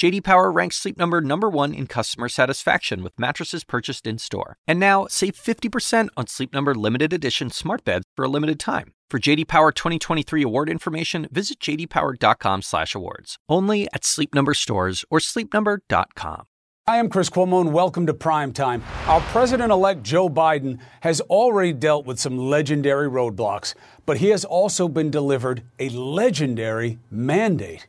JD Power ranks Sleep Number number 1 in customer satisfaction with mattresses purchased in-store. And now, save 50% on Sleep Number limited edition smart beds for a limited time. For JD Power 2023 award information, visit jdpower.com/awards. Only at Sleep Number stores or sleepnumber.com. I am Chris Cuomo, and welcome to Prime Time. Our president-elect Joe Biden has already dealt with some legendary roadblocks, but he has also been delivered a legendary mandate.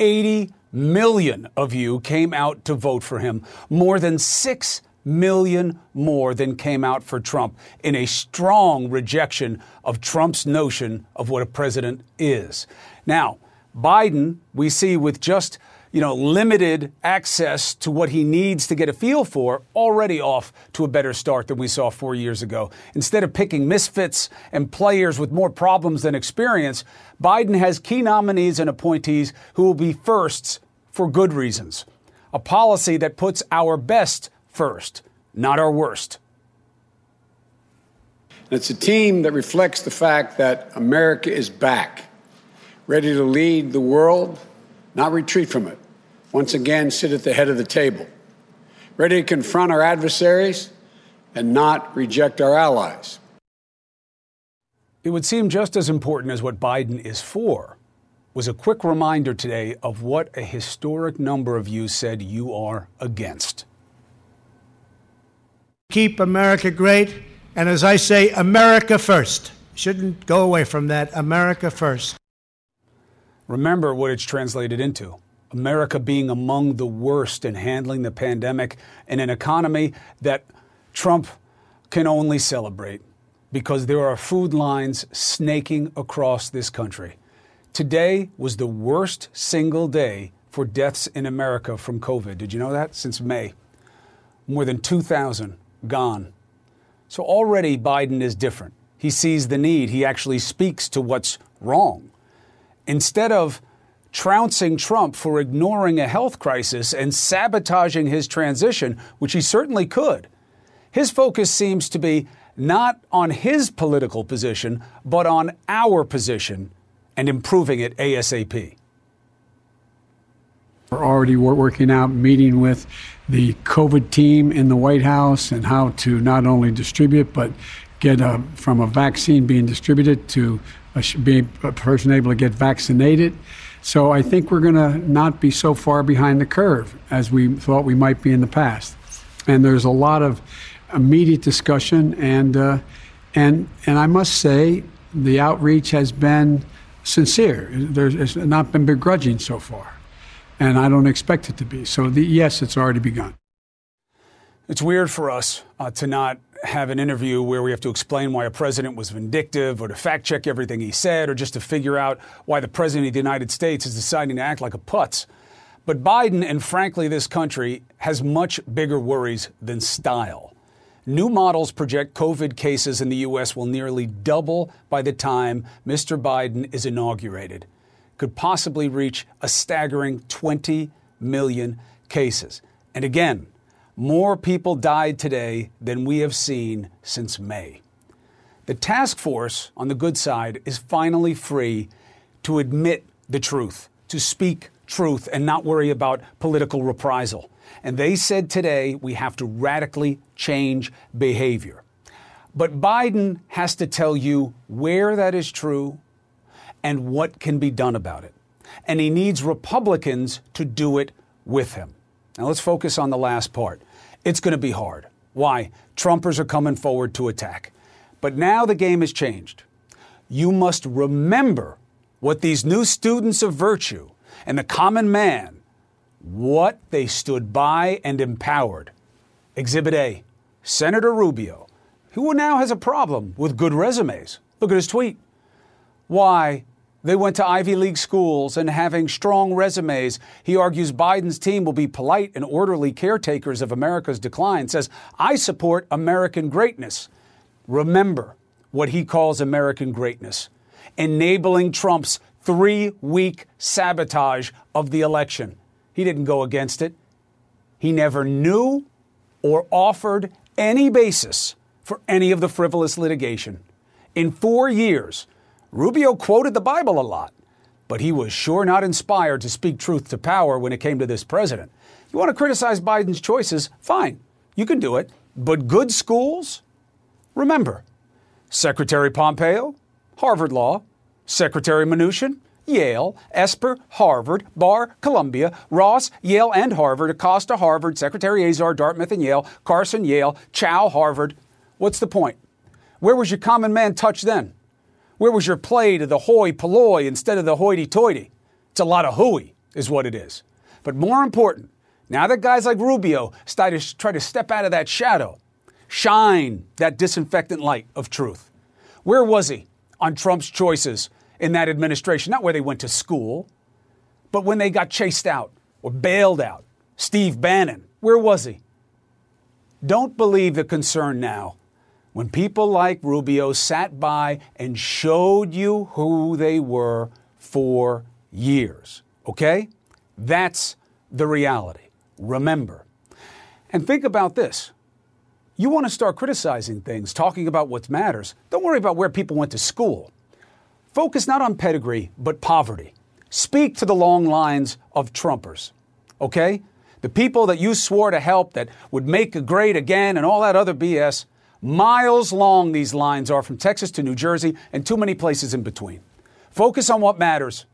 80 million of you came out to vote for him. More than 6 million more than came out for Trump in a strong rejection of Trump's notion of what a president is. Now, Biden, we see with just you know, limited access to what he needs to get a feel for, already off to a better start than we saw four years ago. Instead of picking misfits and players with more problems than experience, Biden has key nominees and appointees who will be firsts for good reasons. A policy that puts our best first, not our worst. It's a team that reflects the fact that America is back, ready to lead the world, not retreat from it. Once again, sit at the head of the table, ready to confront our adversaries and not reject our allies. It would seem just as important as what Biden is for was a quick reminder today of what a historic number of you said you are against. Keep America great, and as I say, America first. Shouldn't go away from that. America first. Remember what it's translated into. America being among the worst in handling the pandemic in an economy that Trump can only celebrate because there are food lines snaking across this country. Today was the worst single day for deaths in America from COVID. Did you know that? Since May. More than 2,000 gone. So already Biden is different. He sees the need, he actually speaks to what's wrong. Instead of trouncing Trump for ignoring a health crisis and sabotaging his transition, which he certainly could, his focus seems to be not on his political position, but on our position and improving it ASAP. We're already working out, meeting with the COVID team in the White House and how to not only distribute, but get a, from a vaccine being distributed to a, be a person able to get vaccinated. So I think we're going to not be so far behind the curve as we thought we might be in the past. And there's a lot of immediate discussion, and uh, and and I must say the outreach has been sincere. There's not been begrudging so far, and I don't expect it to be. So the, yes, it's already begun. It's weird for us uh, to not have an interview where we have to explain why a president was vindictive or to fact check everything he said or just to figure out why the president of the United States is deciding to act like a putz. But Biden and frankly this country has much bigger worries than style. New models project COVID cases in the U.S. will nearly double by the time Mr. Biden is inaugurated, could possibly reach a staggering 20 million cases. And again, more people died today than we have seen since May. The task force, on the good side, is finally free to admit the truth, to speak truth, and not worry about political reprisal. And they said today we have to radically change behavior. But Biden has to tell you where that is true and what can be done about it. And he needs Republicans to do it with him. Now let's focus on the last part. It's going to be hard. Why? Trumpers are coming forward to attack. But now the game has changed. You must remember what these new students of virtue and the common man, what they stood by and empowered. Exhibit A Senator Rubio, who now has a problem with good resumes. Look at his tweet. Why they went to Ivy League schools and having strong resumes. He argues Biden's team will be polite and orderly caretakers of America's decline. Says, I support American greatness. Remember what he calls American greatness enabling Trump's three week sabotage of the election. He didn't go against it. He never knew or offered any basis for any of the frivolous litigation. In four years, Rubio quoted the Bible a lot, but he was sure not inspired to speak truth to power when it came to this president. You want to criticize Biden's choices? Fine, you can do it. But good schools? Remember, Secretary Pompeo, Harvard Law, Secretary Mnuchin, Yale, Esper, Harvard, Barr, Columbia, Ross, Yale and Harvard, Acosta, Harvard, Secretary Azar, Dartmouth and Yale, Carson, Yale, Chao, Harvard. What's the point? Where was your common man touch then? Where was your play to the hoi polloi instead of the hoity toity? It's a lot of hooey, is what it is. But more important, now that guys like Rubio try to step out of that shadow, shine that disinfectant light of truth. Where was he on Trump's choices in that administration? Not where they went to school, but when they got chased out or bailed out. Steve Bannon, where was he? Don't believe the concern now when people like Rubio sat by and showed you who they were for years. Okay? That's the reality. Remember. And think about this. You want to start criticizing things, talking about what matters. Don't worry about where people went to school. Focus not on pedigree, but poverty. Speak to the long lines of Trumpers. Okay? The people that you swore to help that would make a great again and all that other BS. Miles long these lines are from Texas to New Jersey and too many places in between. Focus on what matters,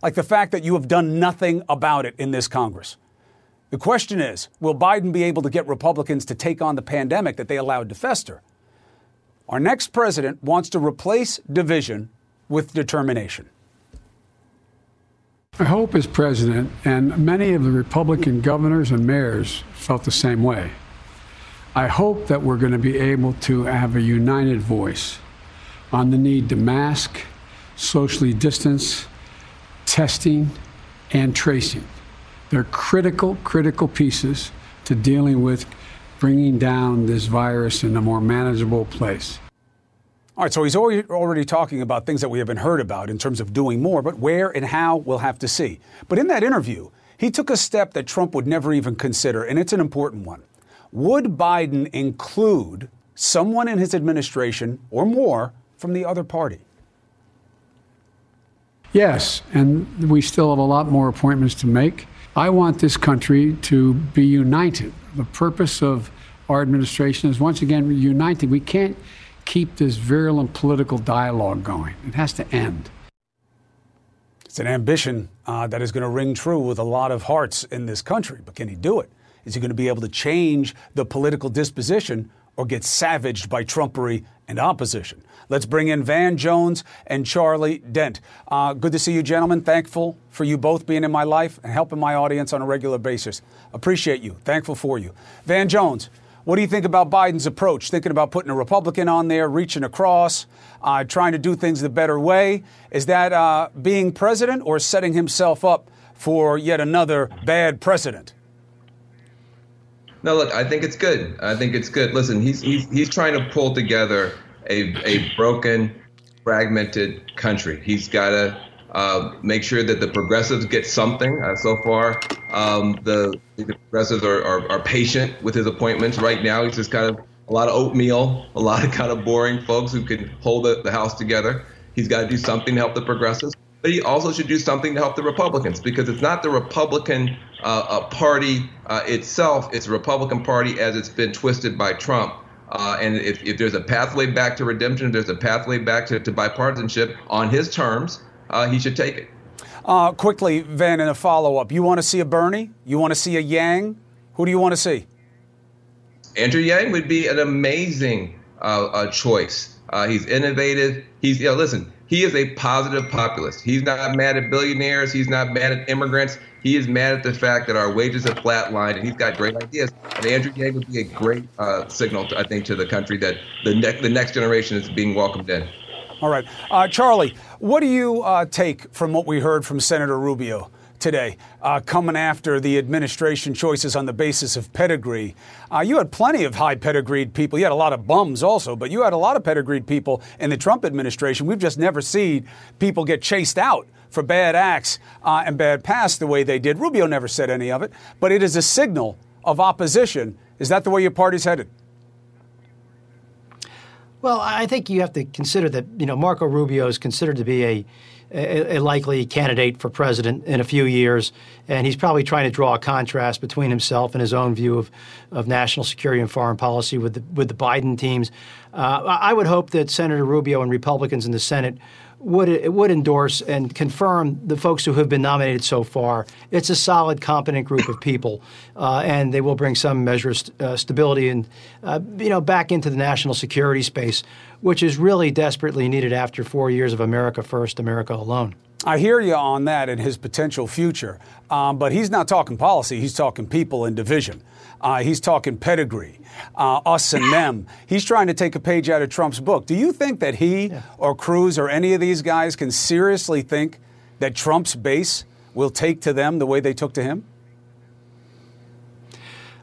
like the fact that you have done nothing about it in this Congress. The question is will Biden be able to get Republicans to take on the pandemic that they allowed to fester? Our next president wants to replace division with determination. I hope as president, and many of the Republican governors and mayors felt the same way. I hope that we're going to be able to have a united voice on the need to mask, socially distance, testing, and tracing. They're critical, critical pieces to dealing with bringing down this virus in a more manageable place. All right, so he's already talking about things that we haven't heard about in terms of doing more, but where and how we'll have to see. But in that interview, he took a step that Trump would never even consider, and it's an important one. Would Biden include someone in his administration or more from the other party? Yes, and we still have a lot more appointments to make. I want this country to be united. The purpose of our administration is once again united. We can't keep this virulent political dialogue going. It has to end. It's an ambition uh, that is going to ring true with a lot of hearts in this country, but can he do it? Is he going to be able to change the political disposition or get savaged by Trumpery and opposition? Let's bring in Van Jones and Charlie Dent. Uh, good to see you, gentlemen. Thankful for you both being in my life and helping my audience on a regular basis. Appreciate you. Thankful for you. Van Jones, what do you think about Biden's approach? Thinking about putting a Republican on there, reaching across, uh, trying to do things the better way? Is that uh, being president or setting himself up for yet another bad precedent? No, look, I think it's good. I think it's good. Listen, he's he's he's trying to pull together a a broken, fragmented country. He's got to uh, make sure that the progressives get something. Uh, so far, um, the, the, progressives are, are, are patient with his appointments. Right now, he's just kind of a lot of oatmeal, a lot of kind of boring folks who can hold the, the house together. He's got to do something to help the progressives but he also should do something to help the Republicans because it's not the Republican uh, uh, Party uh, itself, it's the Republican Party as it's been twisted by Trump. Uh, and if, if there's a pathway back to redemption, if there's a pathway back to, to bipartisanship on his terms, uh, he should take it. Uh, quickly, Van, in a follow up, you want to see a Bernie? You want to see a Yang? Who do you want to see? Andrew Yang would be an amazing choice. he's innovative. He's, you know, listen, he is a positive populist. He's not mad at billionaires. He's not mad at immigrants. He is mad at the fact that our wages have flatlined, and he's got great ideas. And Andrew Yang would be a great uh, signal, to, I think, to the country that the, ne- the next generation is being welcomed in. All right. Uh, Charlie, what do you uh, take from what we heard from Senator Rubio? Today, uh, coming after the administration choices on the basis of pedigree. Uh, you had plenty of high pedigreed people. You had a lot of bums also, but you had a lot of pedigreed people in the Trump administration. We've just never seen people get chased out for bad acts uh, and bad past the way they did. Rubio never said any of it, but it is a signal of opposition. Is that the way your party's headed? Well, I think you have to consider that you know Marco Rubio is considered to be a a, likely candidate for president in a few years, and he's probably trying to draw a contrast between himself and his own view of, of national security and foreign policy with the, with the Biden teams. Uh, I would hope that Senator Rubio and Republicans in the Senate would would endorse and confirm the folks who have been nominated so far. It's a solid, competent group of people, uh, and they will bring some measure of st- uh, stability and uh, you know back into the national security space, which is really desperately needed after four years of America First, America Alone. I hear you on that and his potential future, um, but he's not talking policy. He's talking people and division. Uh, he's talking pedigree, uh, us and them. He's trying to take a page out of Trump's book. Do you think that he yeah. or Cruz or any of these guys can seriously think that Trump's base will take to them the way they took to him?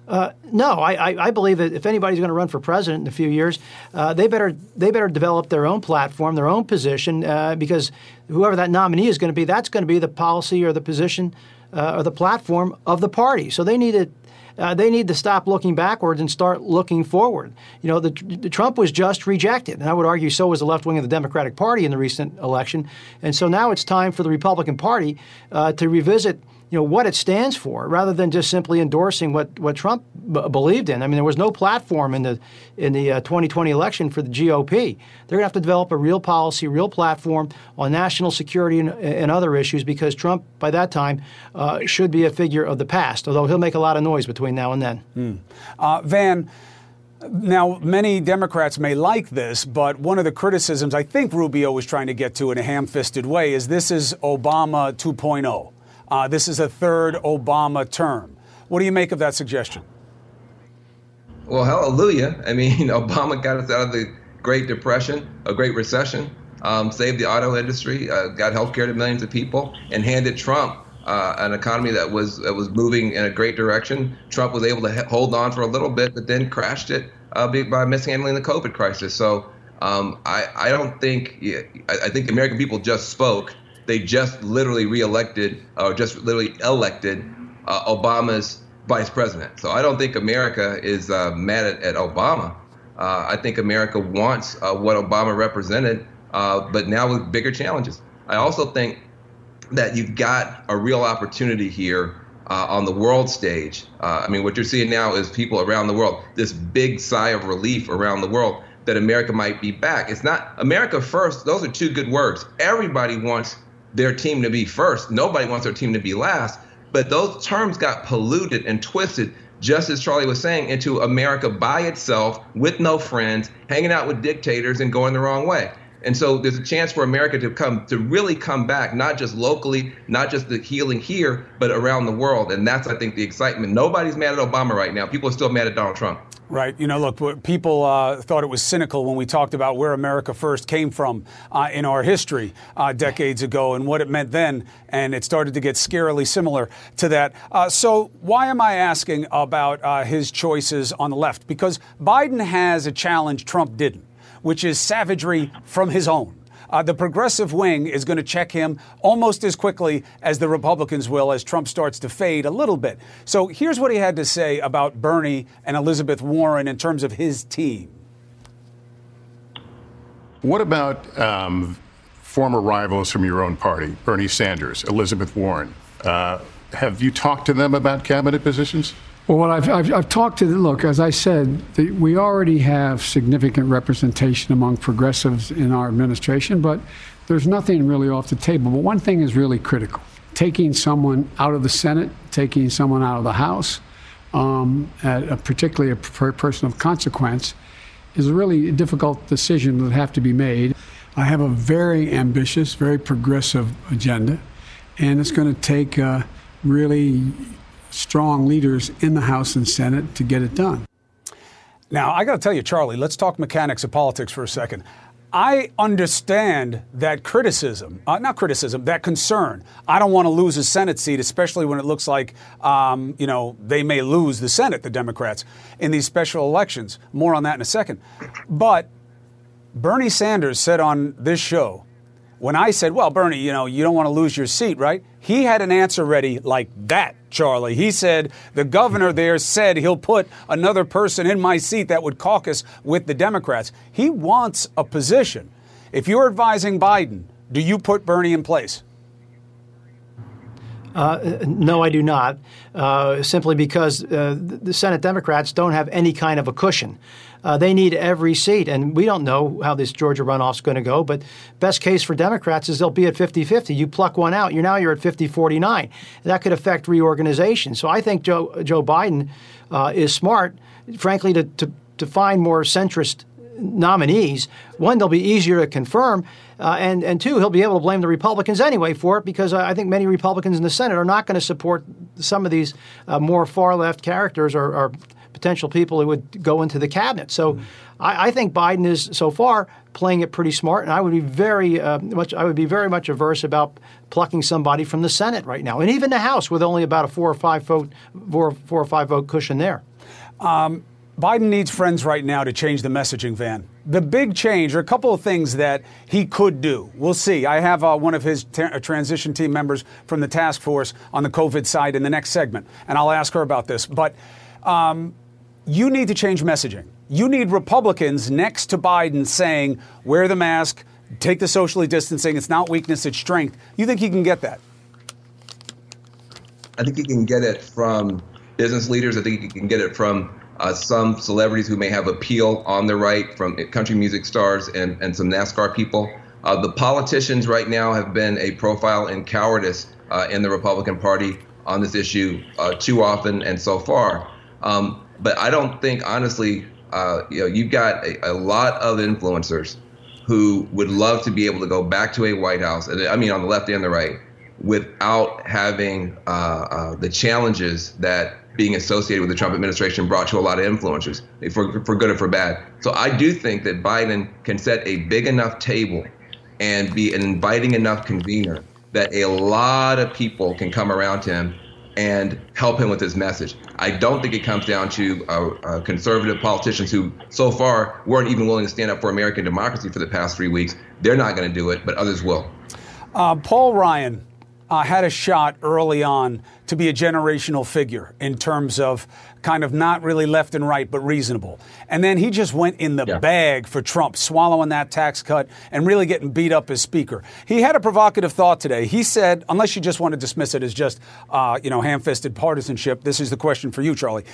Uh, no, I, I, believe that if anybody's going to run for president in a few years, uh, they better they better develop their own platform, their own position, uh, because whoever that nominee is going to be, that's going to be the policy or the position uh, or the platform of the party. So they need to uh, they need to stop looking backwards and start looking forward. You know, the, the, Trump was just rejected, and I would argue so was the left wing of the Democratic Party in the recent election. And so now it's time for the Republican Party uh, to revisit you know what it stands for, rather than just simply endorsing what what Trump b- believed in. I mean, there was no platform in the in the uh, 2020 election for the GOP. They're going to have to develop a real policy, real platform on national security and, and other issues because Trump, by that time, uh, should be a figure of the past. Although he'll make a lot of noise between now and then. Mm. Uh, Van. Now, many Democrats may like this, but one of the criticisms I think Rubio was trying to get to in a ham fisted way is this is Obama 2.0. Uh, this is a third Obama term. What do you make of that suggestion? Well, hallelujah. I mean, Obama got us out of the Great Depression, a Great Recession, um, saved the auto industry, uh, got health care to millions of people, and handed Trump uh, an economy that was that was moving in a great direction. Trump was able to hold on for a little bit, but then crashed it uh, by mishandling the COVID crisis. So um, I, I don't think I, I think the American people just spoke they just literally reelected or just literally elected uh, Obama's vice president. So I don't think America is uh, mad at, at Obama. Uh, I think America wants uh, what Obama represented, uh, but now with bigger challenges. I also think that you've got a real opportunity here uh, on the world stage. I mean, what you're seeing now is people around the world, this big sigh of relief around the world that America might be back. It's not America first. Those are two good words. Everybody wants their team to be first. Nobody wants their team to be last. But those terms got polluted and twisted, just as Charlie was saying, into America by itself with no friends, hanging out with dictators and going the wrong way. And so there's a chance for America to come to really come back, not just locally, not just the healing here, but around the world. And that's, I think, the excitement. Nobody's mad at Obama right now. People are still mad at Donald Trump. Right. You know, look, people uh, thought it was cynical when we talked about where America first came from uh, in our history uh, decades ago and what it meant then. And it started to get scarily similar to that. Uh, so, why am I asking about uh, his choices on the left? Because Biden has a challenge Trump didn't, which is savagery from his own. Uh, the progressive wing is going to check him almost as quickly as the Republicans will as Trump starts to fade a little bit. So here's what he had to say about Bernie and Elizabeth Warren in terms of his team. What about um, former rivals from your own party, Bernie Sanders, Elizabeth Warren? Uh, have you talked to them about cabinet positions? Well, what I've, I've, I've, talked to, look, as I said, the, we already have significant representation among progressives in our administration, but there's nothing really off the table. But one thing is really critical taking someone out of the Senate, taking someone out of the House, um, a, particularly a person of consequence, is a really difficult decision that have to be made. I have a very ambitious, very progressive agenda, and it's going to take uh, really strong leaders in the House and Senate to get it done. Now, I got to tell you, Charlie, let's talk mechanics of politics for a second. I understand that criticism, uh, not criticism, that concern. I don't want to lose a Senate seat, especially when it looks like, um, you know, they may lose the Senate, the Democrats, in these special elections. More on that in a second. But Bernie Sanders said on this show, when I said, well, Bernie, you know, you don't want to lose your seat, right? He had an answer ready like that, Charlie. He said, the governor there said he'll put another person in my seat that would caucus with the Democrats. He wants a position. If you're advising Biden, do you put Bernie in place? Uh, no, I do not. Uh, simply because uh, the Senate Democrats don't have any kind of a cushion. Uh, they need every seat, and we don't know how this Georgia runoff is going to go. But best case for Democrats is they'll be at 50-50. You pluck one out, you're now you're at 50-49. That could affect reorganization. So I think Joe Joe Biden uh, is smart, frankly, to, to to find more centrist nominees. One, they'll be easier to confirm, uh, and and two, he'll be able to blame the Republicans anyway for it because I think many Republicans in the Senate are not going to support some of these uh, more far left characters or, or, potential people who would go into the cabinet. So, mm. I, I, think Biden is so far playing it pretty smart, and I would be very uh, much I would be very much averse about plucking somebody from the Senate right now, and even the House with only about a four or five vote four, four or five vote cushion there. Um, Biden needs friends right now to change the messaging Van. The big change, or a couple of things that he could do. We'll see. I have uh, one of his uh, transition team members from the task force on the COVID side in the next segment, and I'll ask her about this. But um, you need to change messaging. You need Republicans next to Biden saying, wear the mask, take the socially distancing. It's not weakness, it's strength. You think he can get that? I think he can get it from business leaders. I think he can get it from uh, some celebrities who may have appeal on the right from country music stars and, and some NASCAR people. Uh, the politicians right now have been a profile in cowardice uh, in the Republican Party on this issue uh, too often and so far. Um, but I don't think, honestly, uh, you know, you've got a, a, lot of influencers who would love to be able to go back to a White House, I mean, on the left and the right, without having uh, the challenges that being associated with the Trump administration brought to a lot of influencers, for, for good or for bad. So I do think that Biden can set a big enough table and be an inviting enough convener that a lot of people can come around him and help him with his message. I don't think it comes down to uh, uh, conservative politicians who, so far, weren't even willing to stand up for American democracy for the past three weeks. They're not going to do it, but others will. Uh, Paul Ryan uh, had a shot early on to be a generational figure in terms of kind of not really left and right, but reasonable. And then he just went in the yeah. bag for Trump, swallowing that tax cut and really getting beat up as speaker. He had a provocative thought today. He said, unless you just want to dismiss it as just, uh, you know, ham-fisted partisanship, this is the question for you, Charlie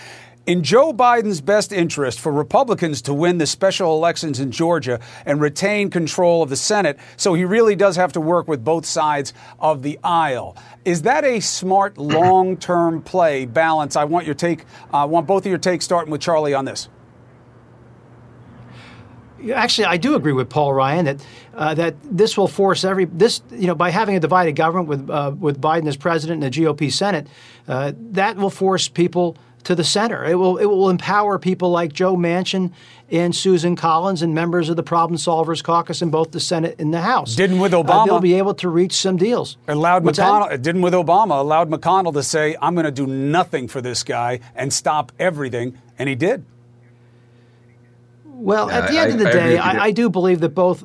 in Joe Biden's best interest for Republicans to win the special elections in Georgia and retain control of the Senate, so he really does have to work with both sides of the aisle. Is that a smart long term play balance? I want your take, I uh, want both of your takes starting with Charlie on this. Actually, I do agree with Paul Ryan that uh, that this will force every this you know by having a divided government with uh, with Biden as president and the GOP Senate, uh, that will force people to the center. It will it will empower people like Joe Manchin and Susan Collins and members of the Problem Solvers Caucus in both the Senate and the House. Didn't with uh, Obama. Uh, they'll be able to reach some deals. Allowed What's McConnell. That? Didn't with Obama. Allowed McConnell to say, "I'm going to do nothing for this guy and stop everything," and he did. Well, yeah, at the I, end of the I, day, I, I, do believe that both.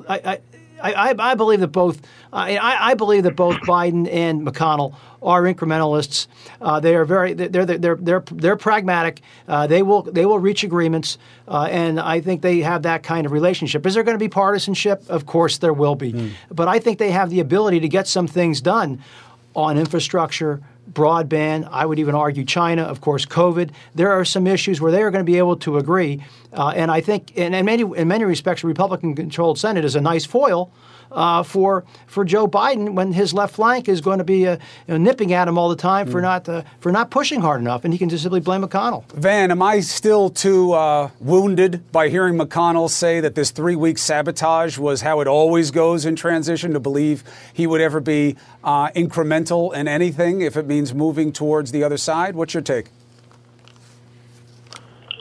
I, I, I, believe that both I, I believe that both Biden and McConnell are incrementalists. Uh, they are very they're they're they're they're pragmatic. Uh, they will they will reach agreements, uh, and I think they have that kind of relationship. Is there going to be partisanship? Of course, there will be, mm. but I think they have the ability to get some things done on infrastructure, broadband. I would even argue China, of course, COVID. There are some issues where they are going to be able to agree, uh, and I think, in, in many in many respects, a Republican-controlled Senate is a nice foil uh, for for Joe Biden when his left flank is going to be uh, you know, nipping at him all the time mm. for not uh, for not pushing hard enough, and he can just simply blame McConnell. Van, am I still too uh, wounded by hearing McConnell say that this three week sabotage was how it always goes in transition to believe he would ever be uh, incremental in anything if it means moving towards the other side? What's your take?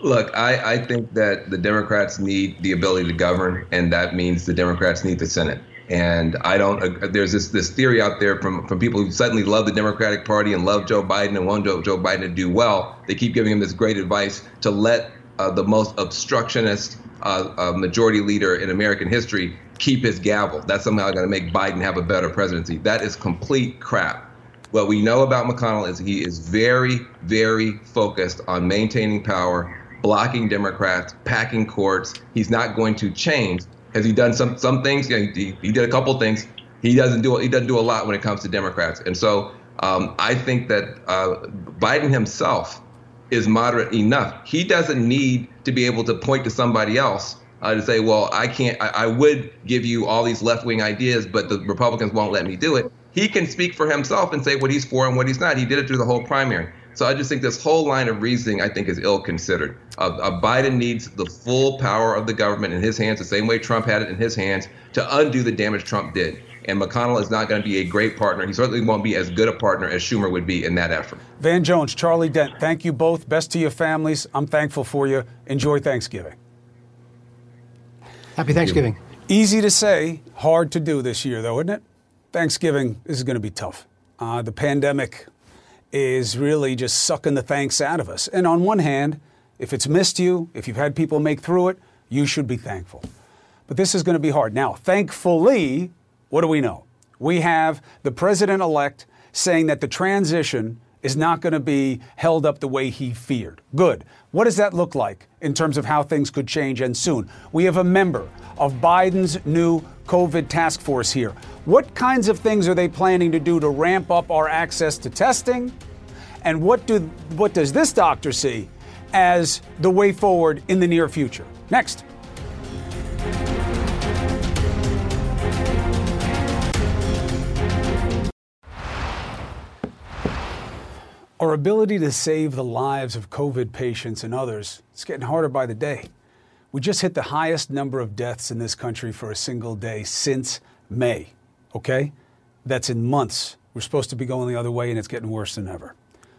Look, I, I think that the Democrats need the ability to govern, and that means the Democrats need the Senate. And I don't. There's this this theory out there from from people who suddenly love the Democratic Party and love Joe Biden and want Joe, Joe Biden to do well. They keep giving him this great advice to let uh, the most obstructionist uh, uh, majority leader in American history keep his gavel. That's somehow going to make Biden have a better presidency. That is complete crap. What we know about McConnell is he is very, very focused on maintaining power, blocking Democrats, packing courts. He's not going to change has he done some some things? You know, he, he did a couple things. He doesn't do he doesn't do a lot when it comes to Democrats. And so um, I think that uh, Biden himself is moderate enough. He doesn't need to be able to point to somebody else uh, to say, well, I can't. I, I would give you all these left wing ideas, but the Republicans won't let me do it. He can speak for himself and say what he's for and what he's not. He did it through the whole primary. So I just think this whole line of reasoning, I think, is ill considered. Uh, uh, Biden needs the full power of the government in his hands, the same way Trump had it in his hands, to undo the damage Trump did. And McConnell is not going to be a great partner. He certainly won't be as good a partner as Schumer would be in that effort. Van Jones, Charlie Dent, thank you both. Best to your families. I'm thankful for you. Enjoy Thanksgiving. Happy Thanksgiving. Easy to say, hard to do this year, though, isn't it? Thanksgiving this is going to be tough. Uh, the pandemic is really just sucking the thanks out of us. And on one hand, if it's missed you, if you've had people make through it, you should be thankful. But this is going to be hard. Now, thankfully, what do we know? We have the president elect saying that the transition is not going to be held up the way he feared. Good. What does that look like in terms of how things could change and soon? We have a member of Biden's new COVID task force here. What kinds of things are they planning to do to ramp up our access to testing? And what, do, what does this doctor see as the way forward in the near future? Next. Our ability to save the lives of COVID patients and others is getting harder by the day. We just hit the highest number of deaths in this country for a single day since May okay? That's in months. We're supposed to be going the other way, and it's getting worse than ever.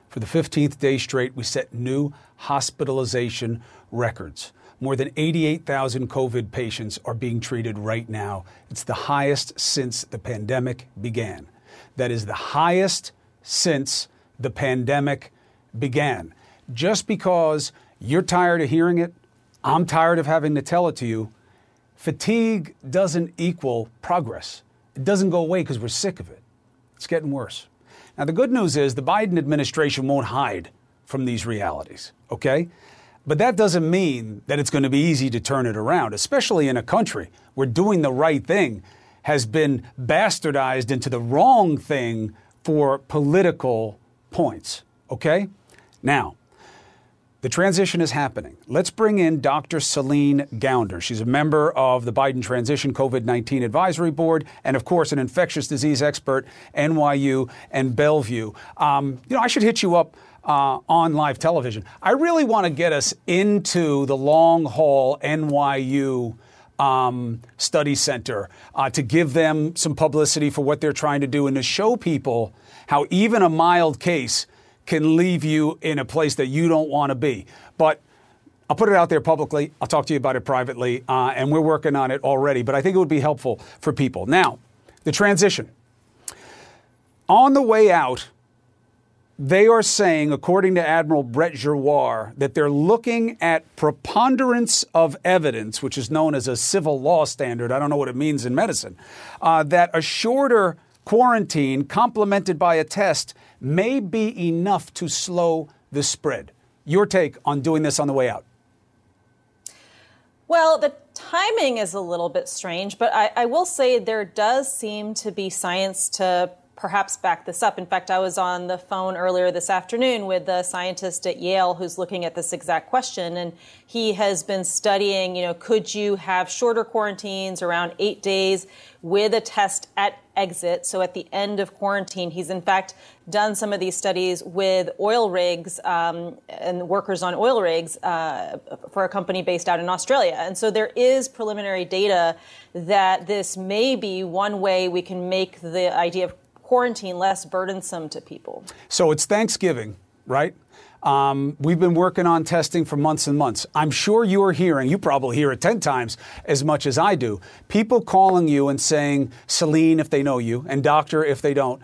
For the 15th day straight, we set new hospitalization records. More than 88,000 COVID patients are being treated right now. It's the highest since the pandemic began. That is the highest since the pandemic began. Just because you're tired of hearing it, I'm tired of having to tell it to you, fatigue doesn't equal progress. It doesn't go away because we're sick of it. It's getting worse. Now, the good news is the Biden administration won't hide from these realities, okay? But that doesn't mean that it's going to be easy to turn it around, especially in a country where doing the right thing has been bastardized into the wrong thing for political points, okay? Now, the transition is happening. Let's bring in Dr. Celine Gounder. She's a member of the Biden Transition COVID 19 Advisory Board and, of course, an infectious disease expert, NYU and Bellevue. Um, you know, I should hit you up. Uh, on live television. I really want to get us into the long haul NYU um, study center uh, to give them some publicity for what they're trying to do and to show people how even a mild case can leave you in a place that you don't want to be. But I'll put it out there publicly. I'll talk to you about it privately, uh, and we're working on it already. But I think it would be helpful for people. Now, the transition. On the way out, they are saying, according to Admiral Brett Giroir, that they're looking at preponderance of evidence, which is known as a civil law standard. I don't know what it means in medicine. Uh, that a shorter quarantine, complemented by a test, may be enough to slow the spread. Your take on doing this on the way out? Well, the timing is a little bit strange, but I, I, will say there does seem to be science to perhaps back this up. In fact, I was on the phone earlier this afternoon with a scientist at Yale who's looking at this exact question. And he has been studying, you know, could you have shorter quarantines around eight days with a test at exit? So at the end of quarantine, he's in fact done some of these studies with oil rigs um, and workers on oil rigs uh, for a company based out in Australia. And so there is preliminary data that this may be one way we can make the idea of quarantine less burdensome to people. So it's Thanksgiving, right? Um, we've been working on testing for months and months. I'm sure you are hearing, you probably hear it 10 times as much as I do, people calling you and saying, Celine, if they know you, and doctor, if they don't.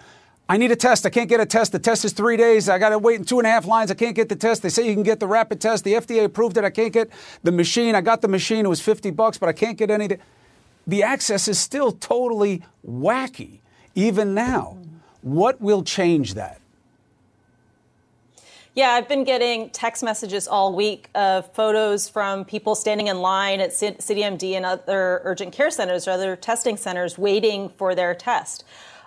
I need a test. I can't get a test. The test is three days. I got to wait in two and a half lines. I can't get the test. They say you can get the rapid test. The FDA approved it. I can't get the machine. I got the machine. It was 50 bucks, but I can't get anything. The access is still totally wacky, even now. What will change that? Yeah, I've been getting text messages all week of photos from people standing in line at CityMD and other urgent care centers or other testing centers waiting for their test.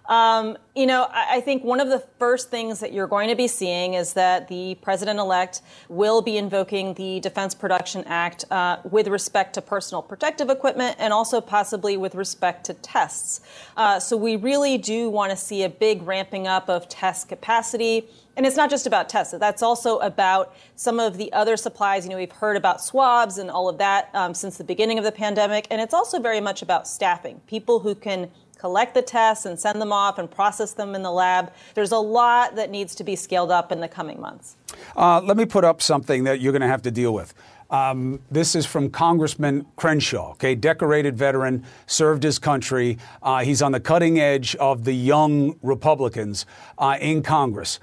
Um, you know, I, I, think one of the first things that you're going to be seeing is that the president elect will be invoking the Defense Production Act uh, with respect to personal protective equipment and also possibly with respect to tests. Uh, so we really do want to see a big ramping up of test capacity. And it's not just about tests. That's also about some of the other supplies. You know, we've heard about swabs and all of that um, since the beginning of the pandemic. And it's also very much about staffing, people who can collect the tests and send them off and process them in the lab. There's a lot that needs to be scaled up in the coming months. Uh, let me put up something that you're going to have to deal with. Um, this is from Congressman Crenshaw, okay, decorated veteran, served his country. Uh, he's on the cutting edge of the young Republicans uh, in Congress.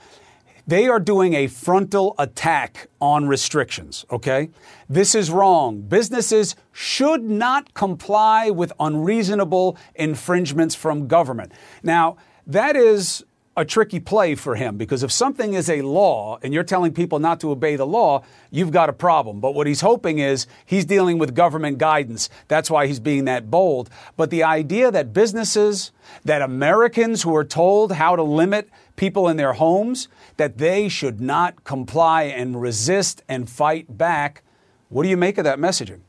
They are doing a frontal attack on restrictions, okay? This is wrong. Businesses should not comply with unreasonable infringements from government. Now, that is a tricky play for him because if something is a law and you're telling people not to obey the law, you've got a problem. But what he's hoping is he's dealing with government guidance. That's why he's being that bold. But the idea that businesses, that Americans who are told how to limit people in their homes, that they should not comply and resist and fight back, what do you make of that messaging?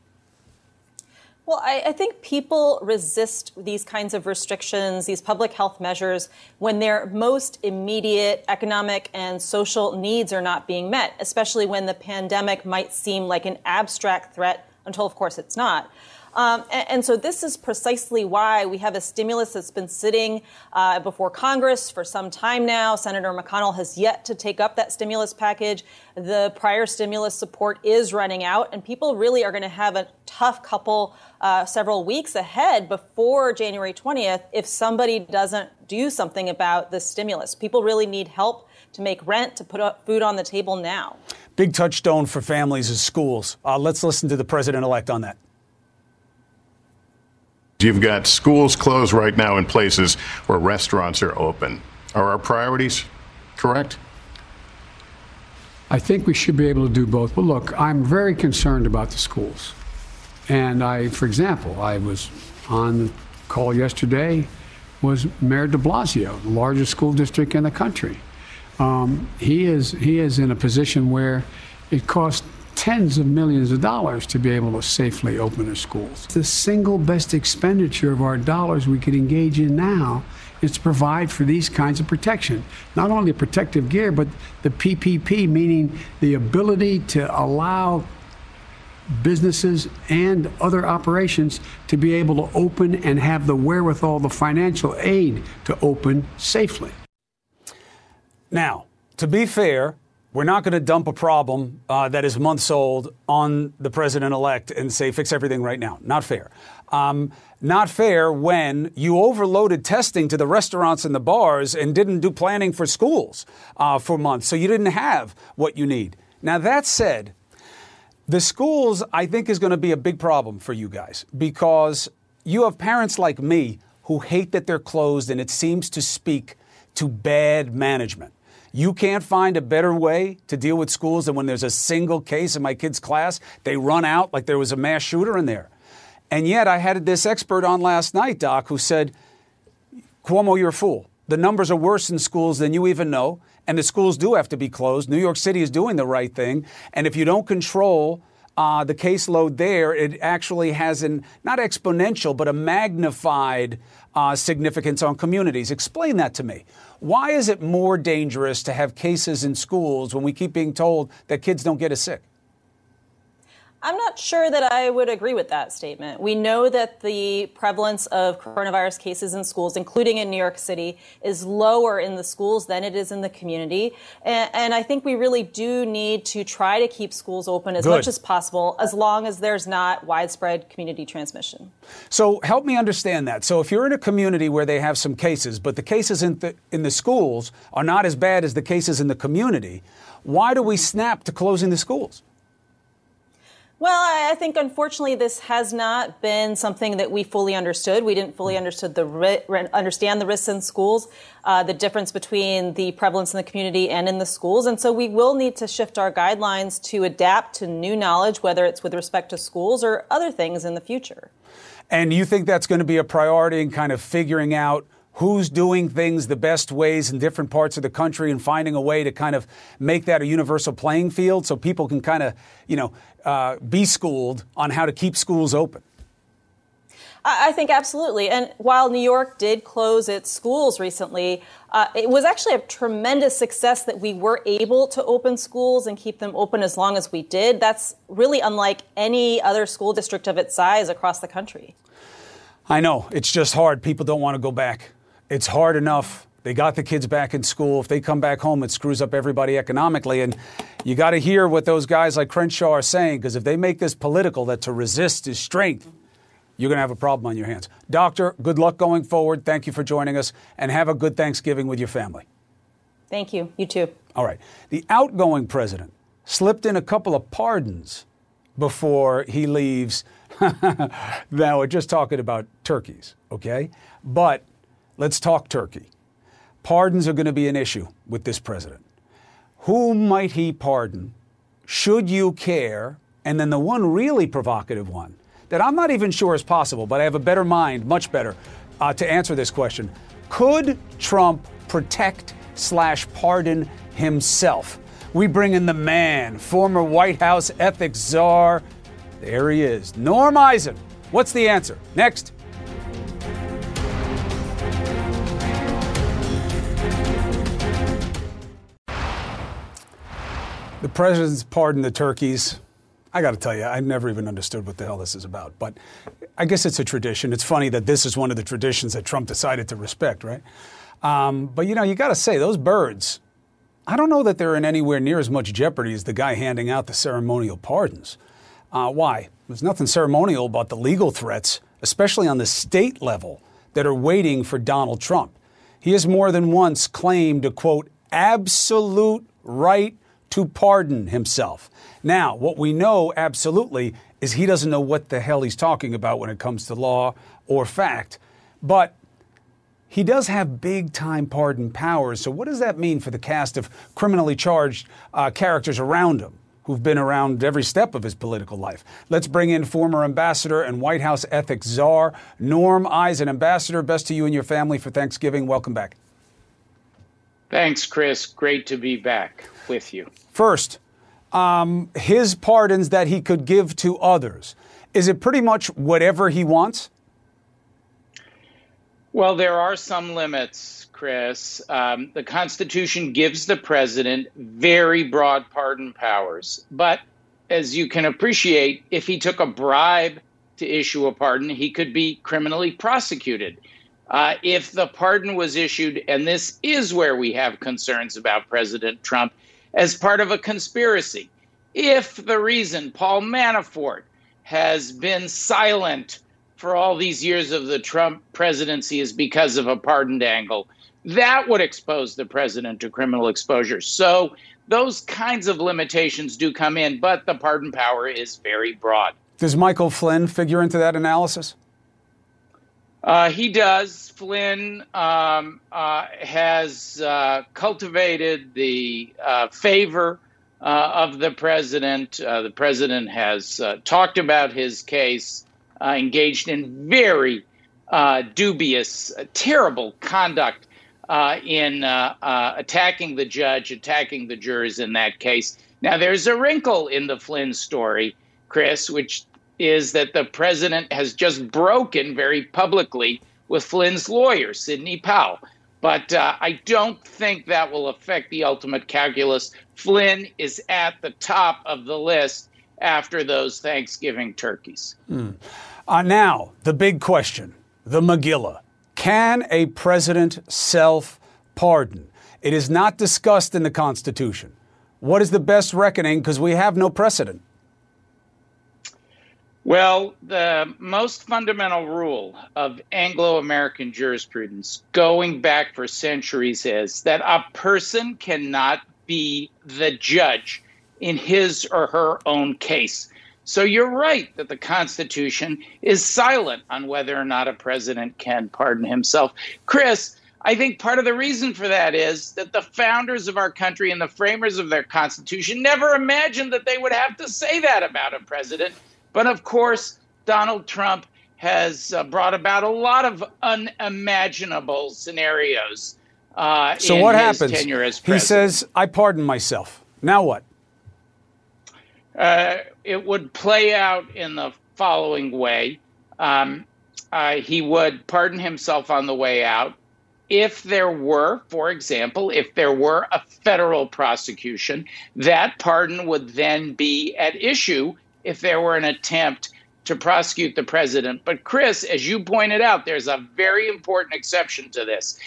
Well, I, I, think people resist these kinds of restrictions, these public health measures, when their most immediate economic and social needs are not being met, especially when the pandemic might seem like an abstract threat until, of course, it's not. Um, and, and, so this is precisely why we have a stimulus that's been sitting uh, before Congress for some time now. Senator McConnell has yet to take up that stimulus package. The prior stimulus support is running out, and people really are going to have a tough couple, uh, several weeks ahead before January 20th if somebody doesn't do something about the stimulus. People really need help to make rent, to put food on the table now. Big touchstone for families is schools. Uh, let's listen to the president elect on that. You've got schools closed right now in places where restaurants are open. Are our priorities correct? I think we should be able to do both. But look, I'm very concerned about the schools. And I, for example, I was on the call yesterday was Mayor de Blasio, the largest school district in the country. Um, he is he is in a position where it costs tens of millions of dollars to be able to safely open our schools. The single best expenditure of our dollars we could engage in now is to provide for these kinds of protection. Not only protective gear, but the PPP, meaning the ability to allow businesses and other operations to be able to open and have the wherewithal, the financial aid to open safely. Now, to be fair, we're not going to dump a problem uh, that is months old on the president elect and say, fix everything right now. Not fair. Um, not fair when you overloaded testing to the restaurants and the bars and didn't do planning for schools uh, for months. So you didn't have what you need. Now, that said, the schools, I think, is going to be a big problem for you guys because you have parents like me who hate that they're closed and it seems to speak to bad management. You can't find a better way to deal with schools than when there's a single case in my kid's class, they run out like there was a mass shooter in there. And yet, I had this expert on last night, Doc, who said, Cuomo, you're a fool. The numbers are worse in schools than you even know, and the schools do have to be closed. New York City is doing the right thing. And if you don't control uh, the caseload there, it actually has an not exponential, but a magnified uh, significance on communities. Explain that to me. Why is it more dangerous to have cases in schools when we keep being told that kids don't get as sick? I'm not sure that I would agree with that statement. We know that the prevalence of coronavirus cases in schools, including in New York City, is lower in the schools than it is in the community. And, and I think we really do need to try to keep schools open as Good. much as possible, as long as there's not widespread community transmission. So help me understand that. So if you're in a community where they have some cases, but the cases in the, in the schools are not as bad as the cases in the community, why do we snap to closing the schools? Well, I think unfortunately this has not been something that we fully understood. We didn't fully understood the understand the risks in schools, uh, the difference between the prevalence in the community and in the schools, and so we will need to shift our guidelines to adapt to new knowledge, whether it's with respect to schools or other things in the future. And you think that's going to be a priority in kind of figuring out who's doing things the best ways in different parts of the country and finding a way to kind of make that a universal playing field so people can kind of, you know, uh, be schooled on how to keep schools open? I think absolutely. And while New York did close its schools recently, uh, it was actually a tremendous success that we were able to open schools and keep them open as long as we did. That's really unlike any other school district of its size across the country. I know. It's just hard. People don't want to go back. It's hard enough. They got the kids back in school. If they come back home, it screws up everybody economically. And you got to hear what those guys like Crenshaw are saying, because if they make this political, that to resist is strength, you're going to have a problem on your hands. Doctor, good luck going forward. Thank you for joining us, and have a good Thanksgiving with your family. Thank you. You too. All right. The outgoing president slipped in a couple of pardons before he leaves. now, we're just talking about turkeys, okay? But let's talk turkey. Pardons are going to be an issue with this president. Who might he pardon? Should you care? And then the one really provocative one that I'm not even sure is possible, but I have a better mind, much better, uh, to answer this question. Could Trump protect slash pardon himself? We bring in the man, former White House ethics czar. There he is, Norm Eisen. What's the answer? Next. President's pardoned the turkeys. I got to tell you, I never even understood what the hell this is about. But I guess it's a tradition. It's funny that this is one of the traditions that Trump decided to respect, right? Um, but you know, you got to say, those birds, I don't know that they're in anywhere near as much jeopardy as the guy handing out the ceremonial pardons. Uh, why? There's nothing ceremonial about the legal threats, especially on the state level, that are waiting for Donald Trump. He has more than once claimed a quote, absolute right to pardon himself. Now, what we know absolutely is he doesn't know what the hell he's talking about when it comes to law or fact. But he does have big time pardon powers. So, what does that mean for the cast of criminally charged uh, characters around him who've been around every step of his political life? Let's bring in former ambassador and White House ethics czar, Norm Eisen. Ambassador, best to you and your family for Thanksgiving. Welcome back. Thanks, Chris. Great to be back with you. First, um, his pardons that he could give to others. Is it pretty much whatever he wants? Well, there are some limits, Chris. Um, the Constitution gives the president very broad pardon powers. But as you can appreciate, if he took a bribe to issue a pardon, he could be criminally prosecuted. Uh, if the pardon was issued, and this is where we have concerns about President Trump, as part of a conspiracy, if the reason Paul Manafort has been silent for all these years of the Trump presidency is because of a pardon dangle, that would expose the president to criminal exposure. So those kinds of limitations do come in, but the pardon power is very broad. Does Michael Flynn figure into that analysis? Uh, he does. Flynn um, uh, has uh, cultivated the uh, favor uh, of the president. Uh, the president has talked about his case, engaged in very dubious, terrible conduct in attacking the judge, attacking the jurors in that case. Now, there's a wrinkle in the Flynn story, Chris, which is that the president has just broken very publicly with Flynn's lawyer, Sidney Powell. But uh, I don't think that will affect the ultimate calculus. Flynn is at the top of the list, after those Thanksgiving turkeys. Hmm. Uh, now, the big question the Megillah. Can a president self pardon? It is not discussed in the Constitution. What is the best reckoning? Because we have no precedent. Well, the most fundamental rule of Anglo American jurisprudence, going back for centuries, is that a person cannot be the judge in his or her own case. So you're right that the Constitution is silent on whether or not a president can pardon himself. Chris, I think part of the reason for that is that the founders of our country and the framers of their Constitution never imagined that they would have to say that about a president. But of course, Donald Trump has uh, brought about a lot of unimaginable scenarios. Uh, so what happens? He says, "I pardon myself." Now what? Uh, it would play out in the following way: um, uh, he would pardon himself on the way out if there were, for example, if there were a federal prosecution, that pardon would then be at issue if there were an attempt to prosecute the president. But, Chris, as you pointed out, there's a very important exception to this.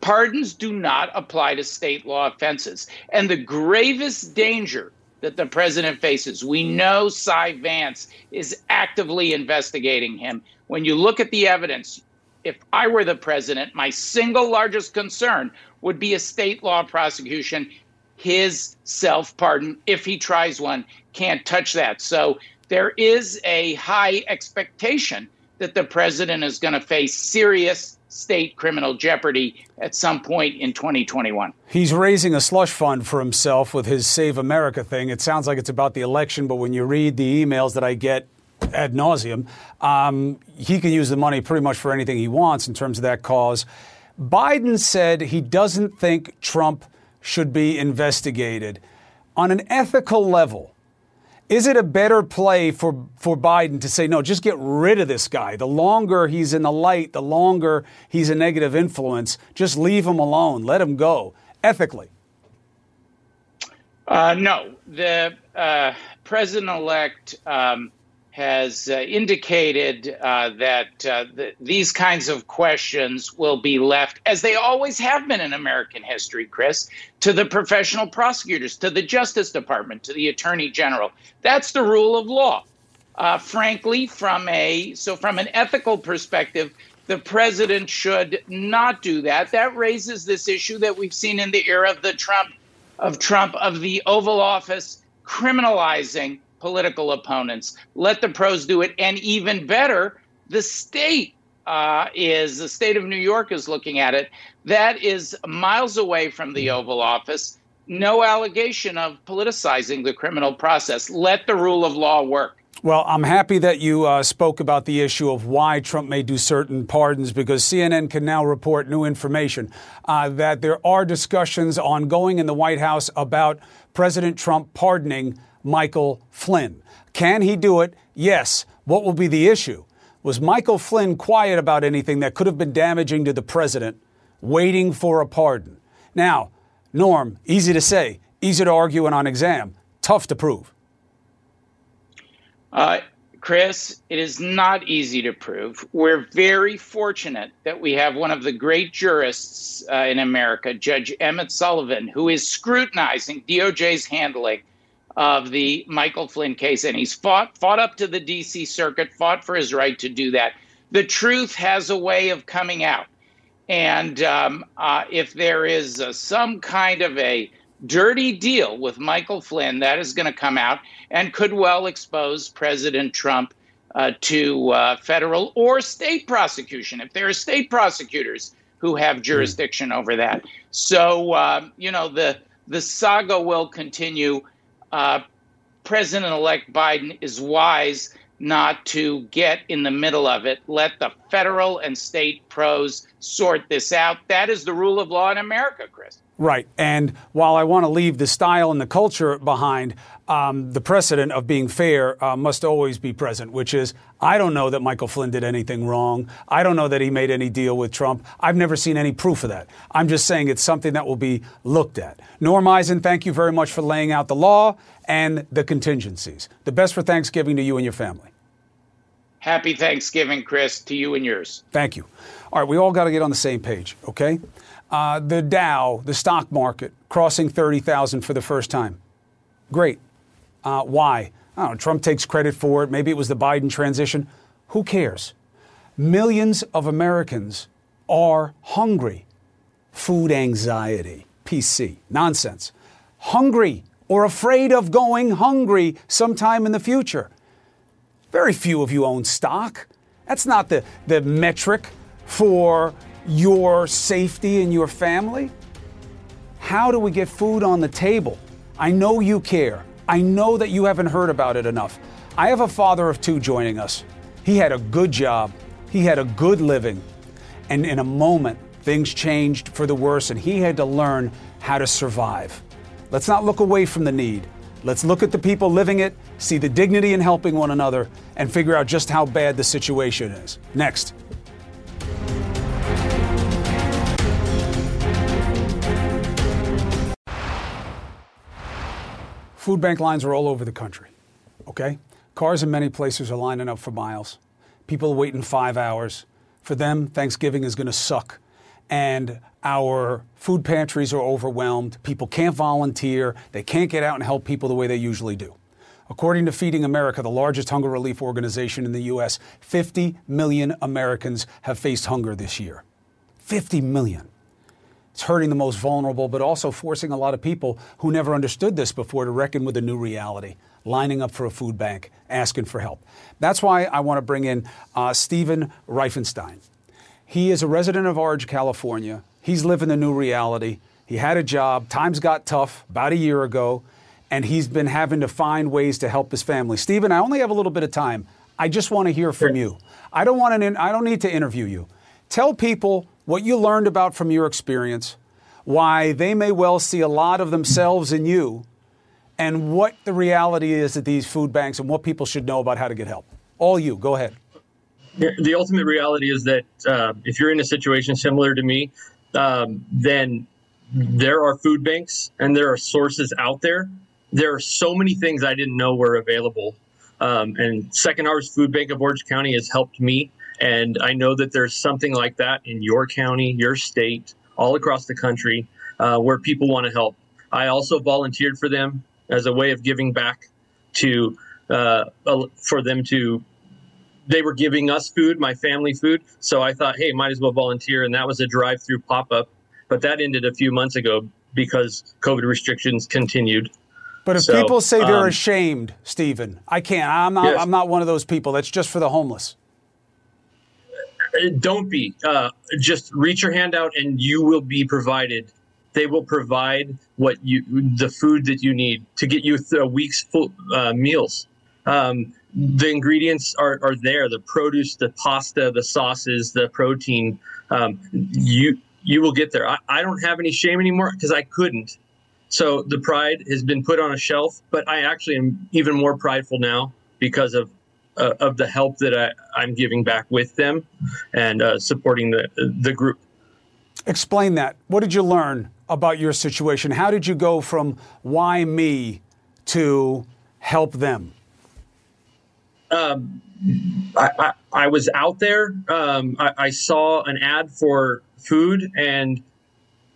Pardons do not apply to state law offenses. And the gravest danger that the president faces, we know Cy Vance is actively investigating him. When you look at the evidence, if I were the president, my single largest concern would be a state law prosecution. His self pardon, if he tries one, can't touch that. So there is a high expectation that the president is going to face serious state criminal jeopardy at some point in 2021. He's raising a slush fund for himself with his Save America thing. It sounds like it's about the election, but when you read the emails that I get ad nauseum. Um, he can use the money pretty much for anything he wants in terms of that cause. Biden said he doesn't think Trump should be investigated. On an ethical level, is it a better play for, for Biden to say, no, just get rid of this guy? The longer he's in the light, the longer he's a negative influence, just leave him alone, let him go, ethically? Uh, no. The uh, president elect um, has uh, indicated uh, that uh, th- these kinds of questions will be left, as they always have been in American history, Chris, to the professional prosecutors, to the Justice Department, to the Attorney General. That's the rule of law. Uh, frankly, from a so from an ethical perspective, the president should not do that. That raises this issue that we've seen in the era of the Trump of Trump of the Oval Office criminalizing political opponents. Let the pros do it. And even better, the state uh, is the state of New York is looking at it. That is miles away from the Oval Office. No allegation of politicizing the criminal process. Let the rule of law work. Well, I'm happy that you uh, spoke about the issue of why Trump may do certain pardons because CNN can now report new information uh, that there are discussions ongoing in the White House about President Trump pardoning Michael Flynn. Can he do it? Yes. What will be the issue? Was Michael Flynn quiet about anything that could have been damaging to the president, waiting for a pardon? Now, Norm, easy to say, easy to argue and on exam, tough to prove. Uh, Chris, it is not easy to prove. We're very fortunate that we have one of the great jurists uh, in America, Judge Emmett Sullivan, who is scrutinizing DOJ's handling of the Michael Flynn case, and he's fought fought up to the D.C. Circuit, fought for his right to do that. The truth has a way of coming out, and um, uh, if there is uh, some kind of a dirty deal with Michael Flynn, that is going to come out and could well expose President Trump uh, to uh, federal or state prosecution if there are state prosecutors who have jurisdiction over that. So um, you know the the saga will continue uh, President elect Biden is wise not to get in the middle of it. Let the federal and state pros sort this out. That is the rule of law in America, Chris. Right. And while I want to leave the style and the culture behind, um, the precedent of being fair uh, must always be present, which is I don't know that Michael Flynn did anything wrong. I don't know that he made any deal with Trump. I've never seen any proof of that. I'm just saying it's something that will be looked at. Norm Eisen, thank you very much for laying out the law and the contingencies. The best for Thanksgiving to you and your family. Happy Thanksgiving, Chris, to you and yours. Thank you. All right, we all got to get on the same page, okay? Uh, the Dow, the stock market, crossing 30,000 for the first time. Great. Uh, why? I don't know. Trump takes credit for it. Maybe it was the Biden transition. Who cares? Millions of Americans are hungry. Food anxiety, PC, nonsense. Hungry or afraid of going hungry sometime in the future. Very few of you own stock. That's not the, the metric for your safety and your family? How do we get food on the table? I know you care. I know that you haven't heard about it enough. I have a father of two joining us. He had a good job, he had a good living, and in a moment, things changed for the worse, and he had to learn how to survive. Let's not look away from the need. Let's look at the people living it, see the dignity in helping one another, and figure out just how bad the situation is. Next. Food bank lines are all over the country. Okay? Cars in many places are lining up for miles. People are waiting five hours. For them, Thanksgiving is going to suck. And our food pantries are overwhelmed. People can't volunteer. They can't get out and help people the way they usually do. According to Feeding America, the largest hunger relief organization in the U.S., 50 million Americans have faced hunger this year. 50 million. It's hurting the most vulnerable, but also forcing a lot of people who never understood this before to reckon with a new reality, lining up for a food bank, asking for help. That's why I want to bring in uh, Stephen Reifenstein. He is a resident of Orange, California. He's living the new reality. He had a job. Times got tough about a year ago, and he's been having to find ways to help his family. Stephen, I only have a little bit of time. I just want to hear from you. I don't want to. I don't need to interview you. Tell people what you learned about from your experience, why they may well see a lot of themselves in you, and what the reality is at these food banks and what people should know about how to get help. All you, go ahead. The ultimate reality is that uh, if you're in a situation similar to me, um, then there are food banks and there are sources out there. There are so many things I didn't know were available. Um, and Second Harvest Food Bank of Orange County has helped me and I know that there's something like that in your county, your state, all across the country uh, where people want to help. I also volunteered for them as a way of giving back to uh, for them to. They were giving us food, my family food. So I thought, hey, might as well volunteer. And that was a drive through pop up. But that ended a few months ago because COVID restrictions continued. But if so, people say they're um, ashamed, Stephen, I can't. I'm not. Yes. I'm not one of those people. That's just for the homeless. Don't be. Uh, just reach your hand out and you will be provided. They will provide what you, the food that you need to get you a week's full uh, meals. Um, the ingredients are, are there: the produce, the pasta, the sauces, the protein. Um, you you will get there. I, I don't have any shame anymore because I couldn't. So the pride has been put on a shelf, but I actually am even more prideful now because of uh, of the help that I, am giving back with them and uh, supporting the the group. Explain that. What did you learn about your situation? How did you go from why me to help them? Um, I, I, I, was out there. Um, I, I saw an ad for food and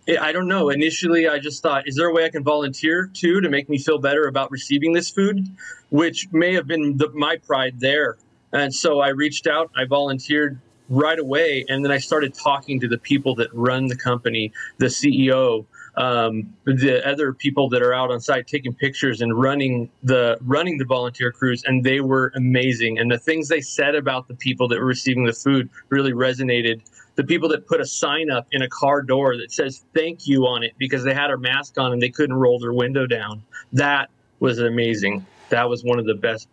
I don't know. Initially, I just thought, is there a way I can volunteer too to make me feel better about receiving this food? Which may have been the, my pride there. And so I reached out, I volunteered right away, and then I started talking to the people that run the company, the CEO, um, the other people that are out on site taking pictures and running the running the volunteer crews, and they were amazing. And the things they said about the people that were receiving the food really resonated the people that put a sign up in a car door that says thank you on it because they had a mask on and they couldn't roll their window down. That was amazing. That was one of the best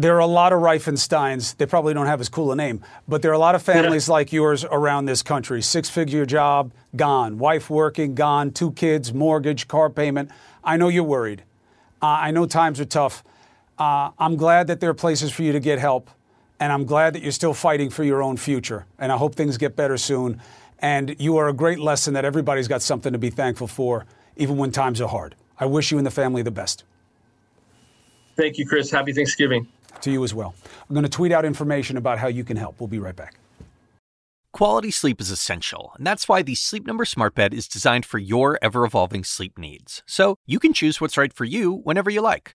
there are a lot of Reifensteins. They probably don't have as cool a name, but there are a lot of families yeah. like yours around this country. Six figure job, gone. Wife working, gone. Two kids, mortgage, car payment. I know you're worried. Uh, I know times are tough. Uh, I'm glad that there are places for you to get help, and I'm glad that you're still fighting for your own future. And I hope things get better soon. And you are a great lesson that everybody's got something to be thankful for, even when times are hard. I wish you and the family the best. Thank you, Chris. Happy Thanksgiving. To you as well. I'm going to tweet out information about how you can help. We'll be right back. Quality sleep is essential, and that's why the Sleep Number Smart Bed is designed for your ever evolving sleep needs. So you can choose what's right for you whenever you like.